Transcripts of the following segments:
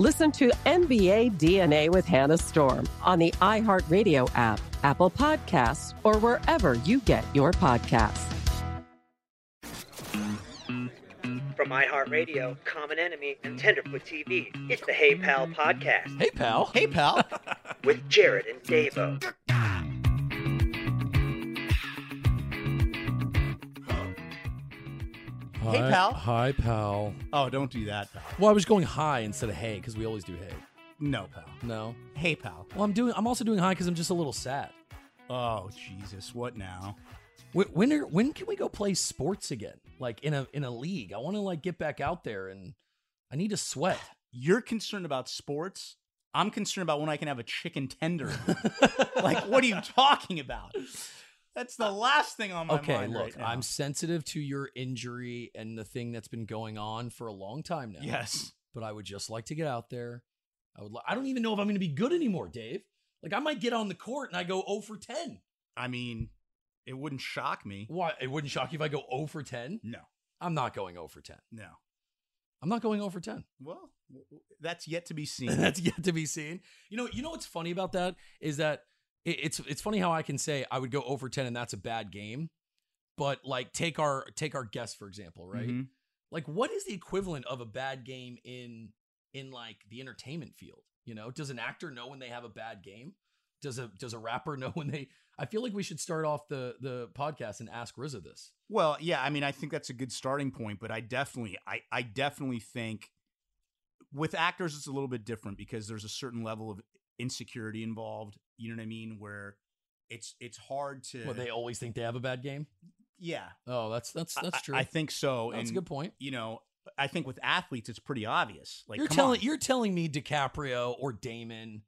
Listen to NBA DNA with Hannah Storm on the iHeartRadio app, Apple Podcasts, or wherever you get your podcasts. From iHeartRadio, Common Enemy, and Tenderfoot TV, it's the Hey Pal podcast Hey, pal. Hey, pal. with Jared and Davo. Hey, pal. Hi, pal. Oh, don't do that, pal. Well, I was going hi instead of hey because we always do hey. No, pal. No. Hey, pal. Well, I'm doing. I'm also doing hi because I'm just a little sad. Oh, Jesus. What now? When when, are, when can we go play sports again? Like in a in a league. I want to like get back out there and I need to sweat. You're concerned about sports. I'm concerned about when I can have a chicken tender. like, what are you talking about? That's the last thing on my okay, mind. Okay, look, right. I'm sensitive to your injury and the thing that's been going on for a long time now. Yes. but I would just like to get out there. I would. Li- I don't even know if I'm going to be good anymore, Dave. Like I might get on the court and I go 0 for 10. I mean, it wouldn't shock me. Why? It wouldn't shock you if I go 0 for 10. No. I'm not going 0 for 10. No. I'm not going 0 for 10. Well, that's yet to be seen. That's yet to be seen. You know, you know what's funny about that is that it's it's funny how I can say I would go over 10 and that's a bad game, but like take our take our guest for example, right? Mhm. Like what is the equivalent of a bad game in in like the entertainment field? You know, does an actor know when they have a bad game? Does a does a rapper know when they? I feel like we should start off the the podcast and ask RZA this. Well, yeah, I mean, I think that's a good starting point, but I definitely, I, I definitely think with actors it's a little bit different because there's a certain level of insecurity involved. You know what I mean? Where it's it's hard to. Well, they always think they have a bad game. yeah, Oh, that's that's that's true. I think so. that's and a good point. You know, I think with athletes it's pretty obvious. Like, you're telling on. you're telling me DiCaprio or Damon,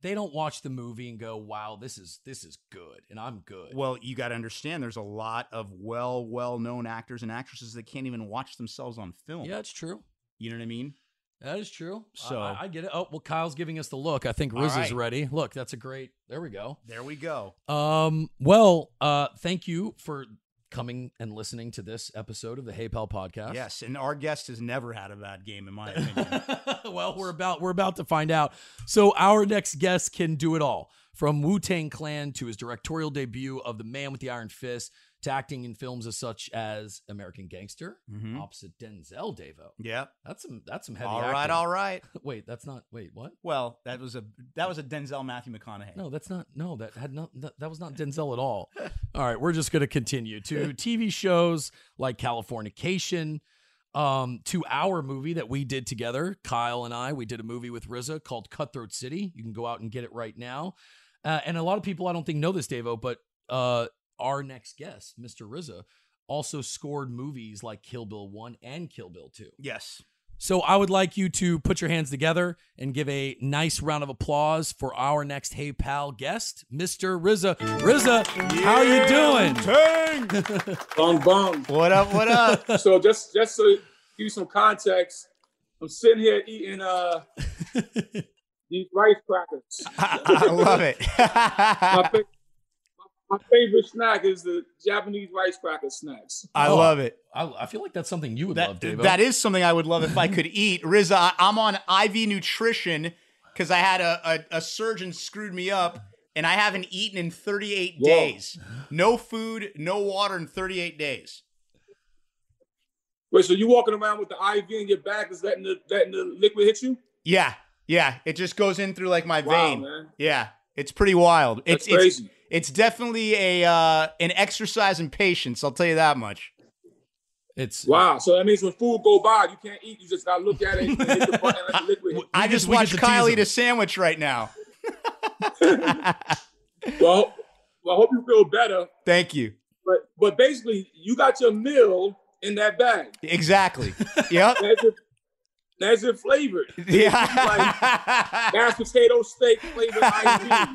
they don't watch the movie and go, "Wow, this is this is good," and I'm good. Well, you got to understand there's a lot of well, well known actors and actresses that can't even watch themselves on film. yeah, it's true. You know what I mean? That is true. So I, I get it. Oh well, Kyle's giving us the look. I think Riz is ready. Look, that's a great. There we go. There we go. Um. Well, uh, thank you for coming and listening to this episode of the Hey Pal podcast. Yes, and our guest has never had a bad game, in my opinion. well, we're about we're about to find out. So our next guest can do it all, from Wu Tang Clan to his directorial debut of The Man with the Iron Fist to acting in films as such as American Gangster, Mhm. opposite Denzel Davo. Yeah. That's some that's some heavy. All right, acting. all right. Wait, that's not. Wait, what? Well, that was a that was a Denzel Matthew McConaughey. No, that's not. No, that had not. That, that was not Denzel at all. All right, we're just going to continue to TV shows like Californication, um, to our movie that we did together. Kyle and I, we did a movie with RZA called Cutthroat City. You can go out and get it right now. Uh, and a lot of people, I don't think, know this, Davo, but uh, our next guest, Mr. RZA, also scored movies like Kill Bill One and Kill Bill Two. Yes. So I would like you to put your hands together and give a nice round of applause for our next Hey Pal guest, Mr. RZA. RZA, how you doing? Tang! Bong bong. What up? What up? So just just to give you some context, I'm sitting here eating uh these rice crackers. I, I love it. My, fa- my favorite snack is the Japanese rice cracker snacks. I Oh, love it. I, I feel like that's something you would That, love, Davo. that is something I would love if I could eat. RZA, I, I'm on IV nutrition because I had a, a, a surgeon screwed me up and I haven't eaten in 38 Whoa. days. No food, no water in 38 days. Wait, so you walking around with the IV in your back is letting the letting the liquid hit you? Yeah, yeah. It just goes in through like my Wow, vein. man. Yeah, it's pretty wild. That's it's crazy. it's it's definitely a uh, an exercise in patience. I'll tell you that much. it's Wow. So that means when food go by, you can't eat. You just gotta look at it and hit the button and liquid. I get- just we get watched to Kyle eat a sandwich right now. Well, well, I hope you feel better. Thank you. But but basically, you got your meal in that bag. Exactly. Yep. That's it. That's it flavored. Yeah. Like Mashed potato steak flavored IV.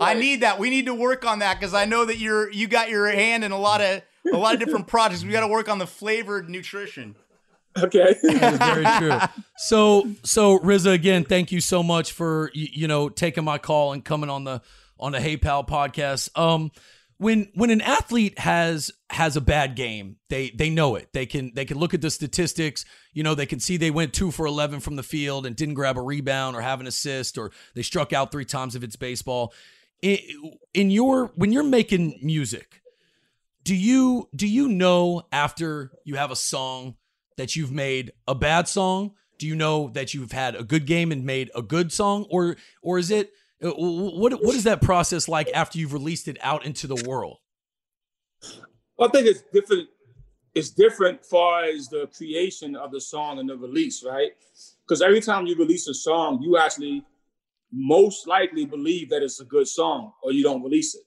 I need that. We need to work on that because I know that you're you got your hand in a lot of a lot of different projects. We got to work on the flavored nutrition. Okay. very true. So, so RZA, again, thank you so much for you, you know taking my call and coming on the on the Hey Pal podcast. Um, when when an athlete has has a bad game, they they know it. They can they can look at the statistics. You know, they can see they went two for eleven from the field and didn't grab a rebound or have an assist or they struck out three times if it's baseball. In, in your when you're making music, do you do you know after you have a song that you've made a bad song? Do you know that you've had a good game and made a good song, or or is it uh, what what is that process like after you've released it out into the world? I think it's different. It's different far as the creation of the song and the release, right? Because every time you release a song, you actually most likely believe that it's a good song, or you don't release it,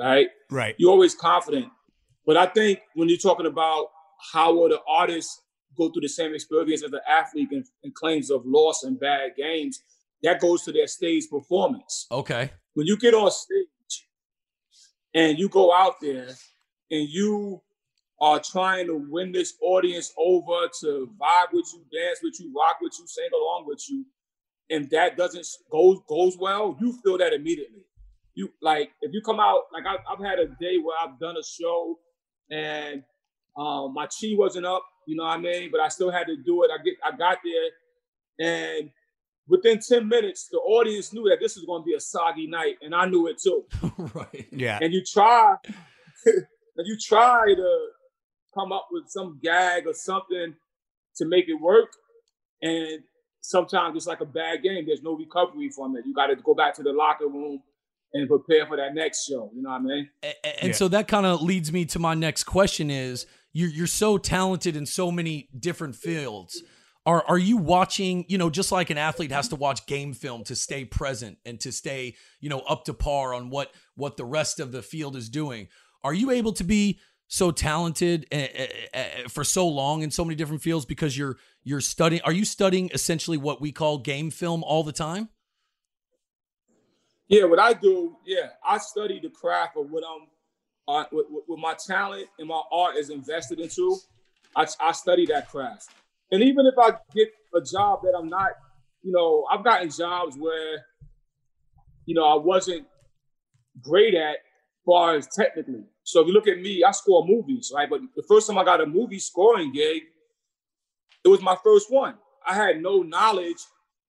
right? Right. You're always confident. But I think when you're talking about how will the artist go through the same experience as the athlete and, and claims of loss and bad games, that goes to their stage performance. Okay, When you get on stage and you go out there and you are trying to win this audience over to vibe with you, dance with you, rock with you, sing along with you, and that doesn't goes goes well, you feel that immediately. You like if you come out like I, I've had a day where I've done a show and um, my chi wasn't up, you know what I mean, but I still had to do it. I get I got there and within 10 minutes the audience knew that this was going to be a soggy night and I knew it too right. Yeah. and you try and you try to come up with some gag or something to make it work and sometimes it's like a bad game there's no recovery from it you got to go back to the locker room and prepare for that next show you know what i mean A- a- And Yeah. so that kind of leads me to my next question: Is you're you're so talented in so many different fields. Are are you watching? You know, just like an athlete has to watch game film to stay present and to stay you know up to par on what what the rest of the field is doing. Are you able to be so talented eh, eh, eh, for so long in so many different fields because you're you're studying? Are you studying essentially what we call game film all the time? yeah what i do yeah i study the craft of what i'm uh, what, what- my talent and my art is invested into I, I study that craft and even if i get a job that i'm not you know i've gotten jobs where you know i wasn't great at far as technically so if you look at me i score movies right but the first time i got a movie scoring gig it was my first one i had no knowledge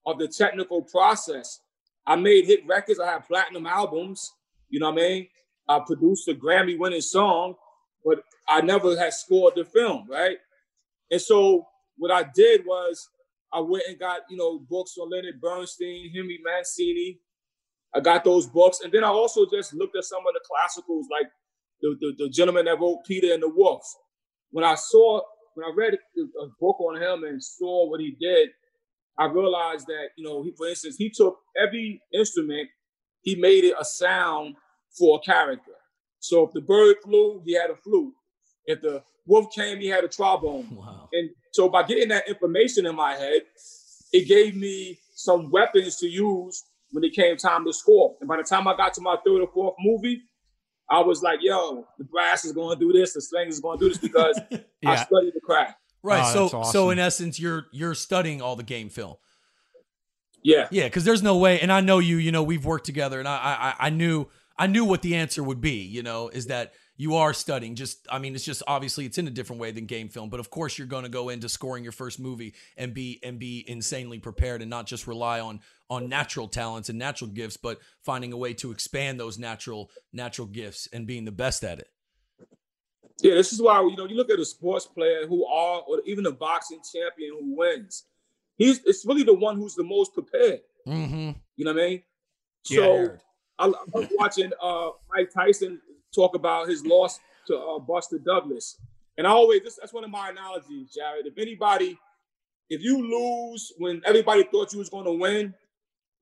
of the technical process i made hit records i had platinum albums you know what i mean i produced a grammy winning song but I never had scored the film, right? And so what I did was I went and got, you know, books on Leonard Bernstein, Henry Mancini. I got those books. And then I also just looked at some of the classicals, like the, the, the gentleman that wrote Peter and the Wolf. When I saw, when I read a book on him and saw what he did, I realized that, you know, he, for instance, he took every instrument, he made it a sound for a character. So if the bird flew, he had a flute. If the wolf came, he had a trombone. Wow. And so by getting that information in my head, it gave me some weapons to use when it came time to score. And by the time I got to my third or fourth movie, I was like, yo, the brass is going to do this, the string is going to do this because yeah. I studied the craft. Right. Oh, so awesome. so in essence, you're you're studying all the game film. Yeah. Yeah, because there's no way, and I know you. You know, we've worked together, and I I, I knew I knew what the answer would be. You know, is that you are studying. Just i mean it's just obviously it's in a different way than game film but of course you're going to go into scoring your first movie and be and be insanely prepared and not just rely on on natural talents and natural gifts but finding a way to expand those natural natural gifts and being the best at it. Yeah this is why you know you look at a sports player who are or even a boxing champion who wins he's it's really the one who's the most prepared. Mm-hmm. you know what i mean? So yeah, I, I was watching uh, Mike Tyson talk about his loss to uh, Buster Douglas. And I always, this, that's one of my analogies, Jared. If anybody, if you lose when everybody thought you was going to win,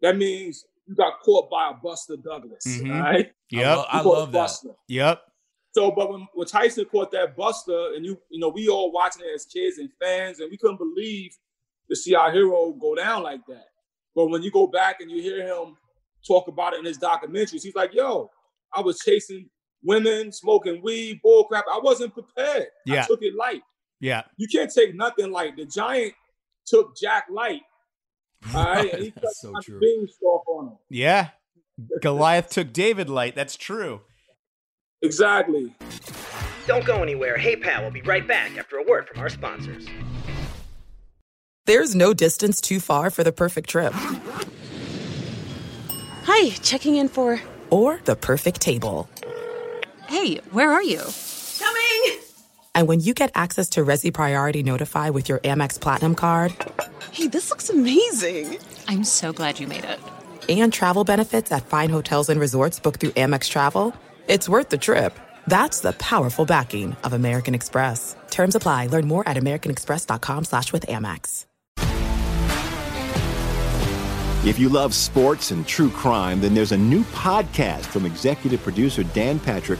that means you got caught by a Buster Douglas, mm-hmm. right? Yep, I, lo- I love that. Buster. Yep. So, but when, when Tyson caught that Buster, and you, you know, we all watching it as kids and fans, and we couldn't believe to see our hero go down like that. But when you go back and you hear him talk about it in his documentaries, he's like, "Yo, I was chasing women, smoking weed, bull crap. I wasn't prepared. Yeah. I took it light. Yeah. You can't take nothing light. The giant took Jack light. All right. And he That's so true. Beanstalk on him. Yeah. Goliath took David light. That's true. Exactly. Don't go anywhere. Hey, pal, we'll be right back after a word from our sponsors. There's no distance too far for the perfect trip. Hi, checking in for. Or the perfect table. Hey, where are you? Coming! And when you get access to Resy Priority Notify with your Amex Platinum card. Hey, this looks amazing! I'm so glad you made it. And travel benefits at fine hotels and resorts booked through Amex Travel. It's worth the trip. That's the powerful backing of American Express. Terms apply. Learn more at americanexpress.com slash with Amex. If you love sports and true crime, then there's a new podcast from executive producer Dan Patrick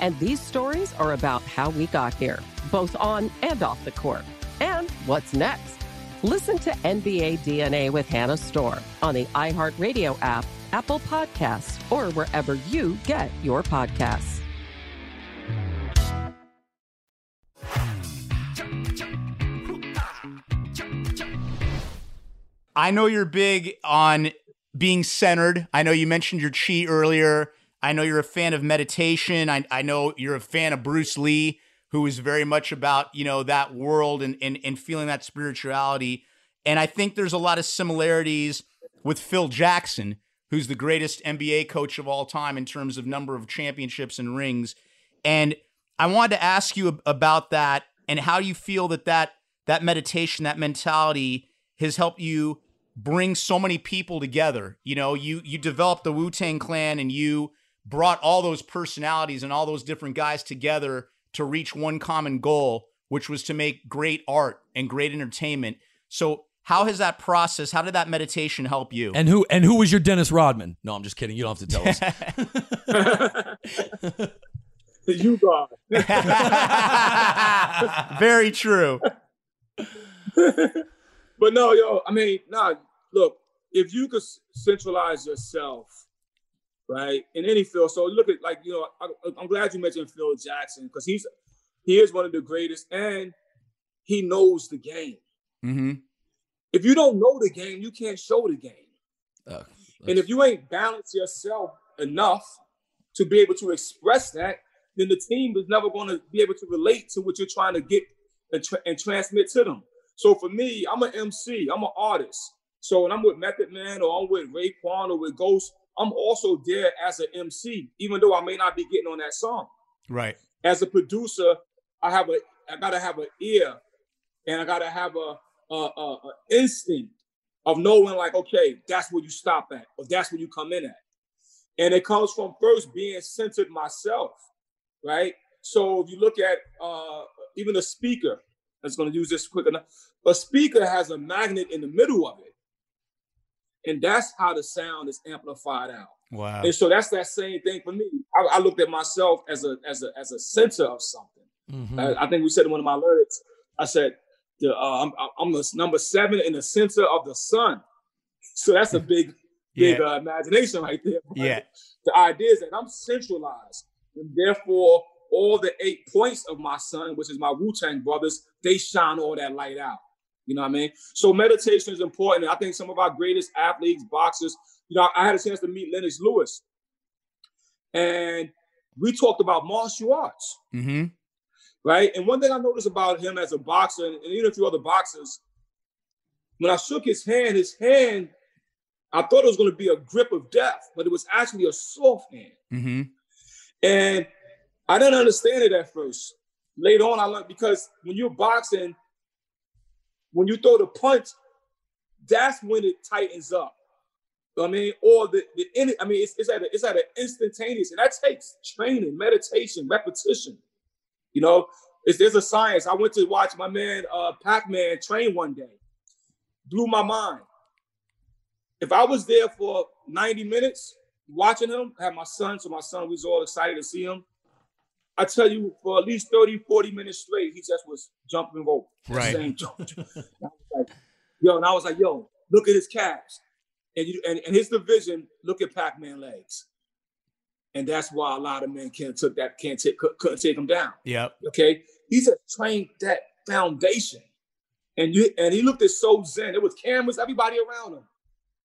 And these stories are about how we got here, both on and off the court. And what's next? Listen to NBA DNA with Hannah Storm on the iHeartRadio app, Apple Podcasts, or wherever you get your podcasts. I know you're big on being centered. I know you mentioned your chi earlier. I know you're a fan of meditation. I, I know you're a fan of Bruce Lee, who is very much about, you know, that world and, and, and feeling that spirituality. And I think there's a lot of similarities with Phil Jackson, who's the greatest NBA coach of all time in terms of number of championships and rings. And I wanted to ask you about that and how you feel that that, that meditation, that mentality has helped you bring so many people together. You know, you you developed the Wu Tang Clan and you brought all those personalities and all those different guys together to reach one common goal, which was to make great art and great entertainment. So how has that process, how did that meditation help you? And who and who was your Dennis Rodman? No, I'm just kidding. You don't have to tell us. you God. Very true. But no, yo, I mean, nah, look, if you could centralize yourself, right, in any field. So look at like, you know, I, am glad you mentioned Phil Jackson because he's he is one of the greatest and he knows the game. Mm-hmm. If you don't know the game, you can't show the game. Uh, and if you ain't balanced yourself enough to be able to express that, then the team is never going to be able to relate to what you're trying to get and, tra- and transmit to them. So for me, I'm an MC, I'm an artist. So when I'm with Method Man or I'm with Raekwon or with Ghost, I'm also there as an MC, even though I may not be getting on that song. Right. As a producer, I have a I gotta have an ear and I gotta have a, a, a, a instinct of knowing like, okay, that's where you stop at, or that's where you come in at. And it comes from first being centered myself, right? So if you look at uh, even a speaker, that's to use this quick enough. A speaker has a magnet in the middle of it. And that's how the sound is amplified out. Wow. And so that's that same thing for me. I, I looked at myself as a as a as a center of something. Mm-hmm. I, I, think we said in one of my lyrics, I said, the, uh, I'm, I'm the number seven in the center of the sun. So that's a big, big Yeah. uh, imagination right there. But Yeah. The idea is that I'm centralized, and therefore all the eight points of my sun, which is my Wu Tang brothers, they shine all that light out. You know what I mean? So meditation is important. I think some of our greatest athletes, boxers, you know, I had a chance to meet Lennox Lewis, and we talked about martial arts, Mm-hmm. right? And one thing I noticed about him as a boxer, and even a few other boxers, when I shook his hand, his hand, I thought it was going to be a grip of death, but it was actually a soft hand. Mm-hmm. And I didn't understand it at first. Later on, I learned because when you're boxing, when you throw the punch, that's when it tightens up. I mean, or the, the I mean, it's, it's at a, it's at an instantaneous, and that takes training, meditation, repetition. You know, it's, there's a science. I went to watch my man uh, Pac-Man train one day. Blew my mind. If I was there for 90 minutes watching him, I had my son, so my son was all excited to see him. I tell you, for at least 30, 40 minutes straight, he just was jumping rope. Right. Saying, jump, jump. Like, yo, and I was like, yo, look at his calves. And, you, and, and his division, look at Pac-Man legs. And that's why a lot of men can't took that, can't take, couldn't take him down. Yep. Okay. He just trained that foundation. And you and he looked at so zen. There was cameras, everybody around him.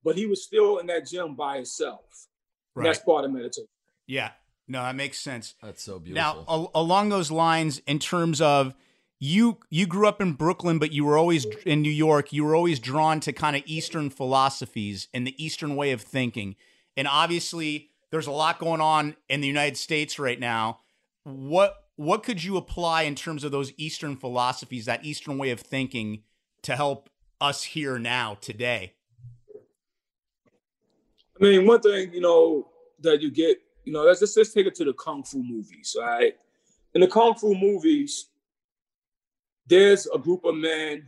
But he was still in that gym by himself. And That's part of meditation. Yeah. No, that makes sense. That's so beautiful. Now, al- along those lines, in terms of you, you grew up in Brooklyn, but you were always in New York. You were always drawn to kind of Eastern philosophies and the Eastern way of thinking. And obviously, there's a lot going on in the United States right now. What what could you apply in terms of those Eastern philosophies, that Eastern way of thinking, to help us here now today? I mean, one thing you know that you get, you know, let's just, let's take it to the kung fu movies, right? In the kung fu movies, there's a group of men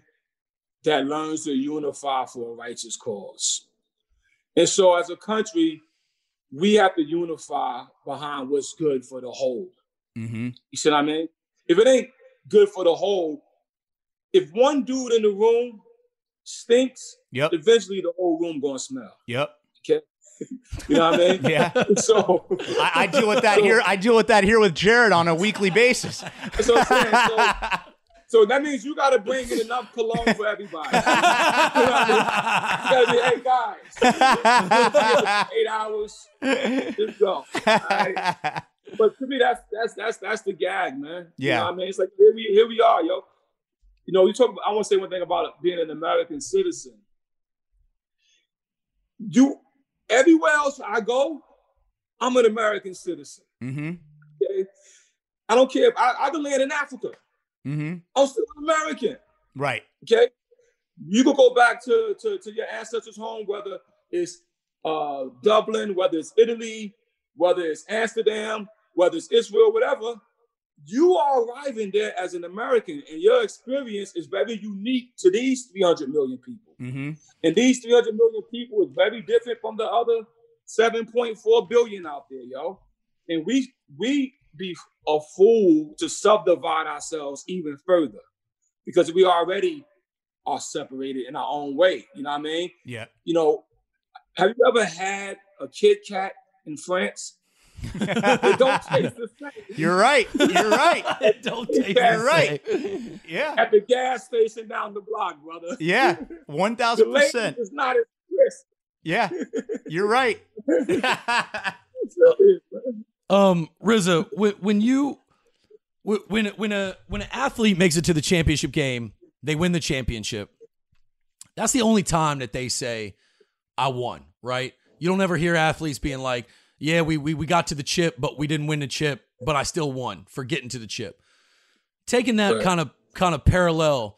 that learns to unify for a righteous cause. And so as a country, we have to unify behind what's good for the whole. Mm-hmm. You see what I mean? If it ain't good for the whole, if one dude in the room stinks, yep. eventually the whole room gonna smell. Yep. Okay. You know what I mean? yeah. So I, I, deal with that so, here. I deal with that here with Jared on a weekly basis. That's what I'm saying. So, so that means you got to bring in enough cologne for everybody. you got to be, hey guys, eight hours, just go. Right? But to me, that's that's that's that's the gag, man. Yeah. You know I mean, it's like here we here we are, yo. You know, you talk. About, I want to say one thing about being an American citizen. You everywhere else I go, I'm an American citizen. Mm-hmm. Okay? I don't care if I, I can land in Africa. Mm-hmm. I'm still an American. Right. Okay. You can go back to, to, to your ancestors' home, whether it's uh, Dublin, whether it's Italy, whether it's Amsterdam, whether it's Israel, whatever. You are arriving there as an American, and your experience is very unique to these 300 million people. Mm-hmm. And these 300 million people is very different from the other 7.4 billion out there, yo. And we we be a fool to subdivide ourselves even further because we already are separated in our own way. You know what I mean? Yeah. You know, have you ever had a Kit Kat in France? It don't taste the same. You're right. You're right. it don't taste You're right. same. Yeah. At the gas station down the block, brother. Yeah. One thousand percent. is not as crisp. Yeah. You're right. Um, RZA, when, when you when when a when an athlete makes it to the championship game, they win the championship. That's the only time that they say, "I won." Right? You don't ever hear athletes being like, "Yeah, we we we got to the chip, but we didn't win the chip, but I still won for getting to the chip." Taking that Right. kind of kind of parallel,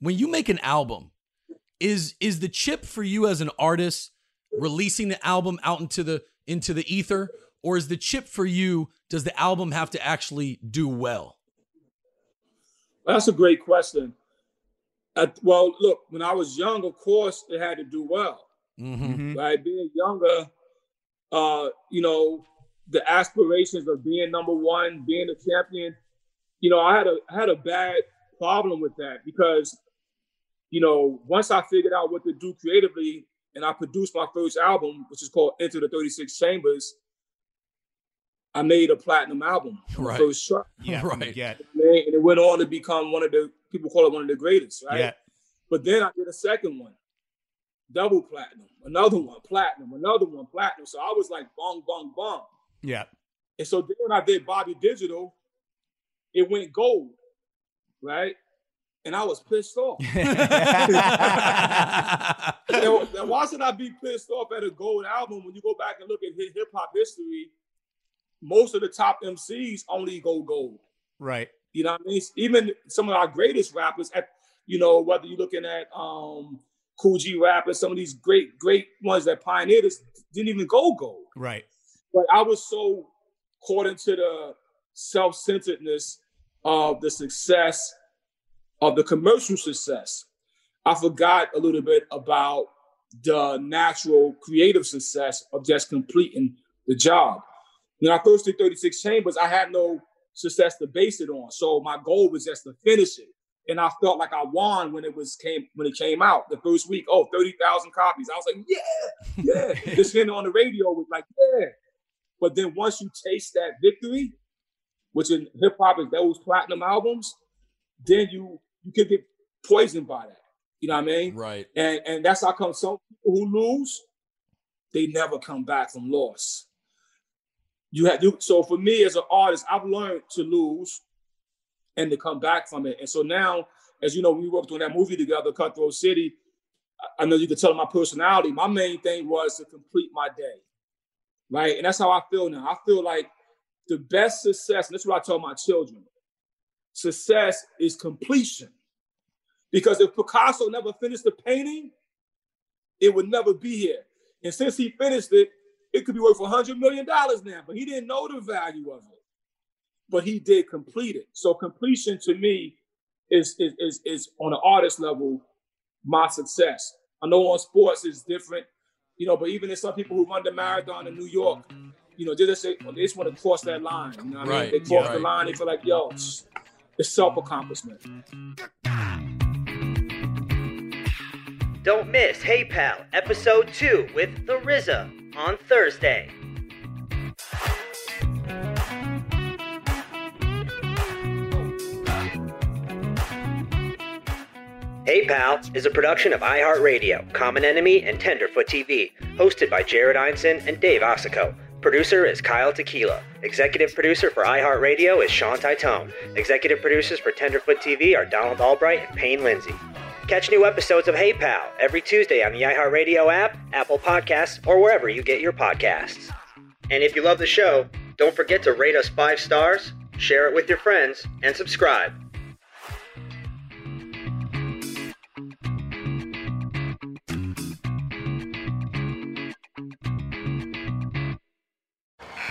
when you make an album, is is the chip for you as an artist releasing the album out into the into the ether or is the chip for you does the album have to actually do well That's a great question. Uh, well, look, when I was young, of course, it had to do well. mm-hmm. Right, being younger, uh, you know, the aspirations of being number one, being a champion. You know, I had a I had a bad problem with that because, you know, once I figured out what to do creatively, and I produced my first album, which is called Enter the Thirty Six Chambers. I made a platinum album, Right. first track. Yeah. Right. Yeah. And it went on to become one of the people call it one of the greatest, right? Yeah. But then I did a second one, double platinum, another one, platinum, another one, platinum. So I was like, bong, bong, bong. Yeah. And so then when I did Bobby Digital, it went gold, right? And I was pissed off. and, why should I be pissed off at a gold album when you go back and look at hip hop history? Most of the top MCs only go gold. Right. You know what I mean? Even some of our greatest rappers, at you know, whether you're looking at um Kool G rappers, some of these great, great ones that pioneered this didn't even go gold. Right. But I was so caught into the self-centeredness of the success of the commercial success. I forgot a little bit about the natural creative success of just completing the job. When I first did 36 Chambers, I had no success to base it on. So my goal was just to finish it. And I felt like I won when it was came when it came out the first week. Oh, 30,000 copies. I was like, yeah, yeah. Just hearing it on the radio was like, yeah. But then once you taste that victory, which in hip hop is those platinum albums, then you you can get poisoned by that. You know what I mean? right And and that's how come some people who lose, they never come back from loss. You have you so for me as an artist, I've learned to lose and to come back from it. And so now, as you know, we worked on that movie together, Cutthroat City. I- know you could tell my personality. My main thing was to complete my day. Right. And that's how I feel now. I feel like the best success, and this is what I tell my children success is completion. Because if Picasso never finished the painting, it would never be here. And since he finished it, it could be worth $100 million now, but he didn't know the value of it. But he did complete it. So completion to me is, is, is, is on an artist level, my success. I know on sports is different, you know, but even in some people who run the marathon in New York, mm-hmm. you know, they just say, they just want to cross that line. You know what right. I mean? They cross yeah, the line, they feel like, yo, mm-hmm. it's self accomplishment. Don't miss Hey Pal, episode 2 with The RZA on Thursday. Hey Pal is a production of iHeartRadio, Common Enemy, and Tenderfoot TV, hosted by Jared Einson and Dave Ossico. Producer is Kyle Tequila. Executive producer for iHeartRadio is Sean Titone. Executive producers for Tenderfoot TV are Donald Albright and Payne Lindsay. Catch new episodes of Hey Pal every Tuesday on the iHeartRadio app, Apple Podcasts, or wherever you get your podcasts. And if you love the show, don't forget to rate us five stars, share it with your friends, and subscribe.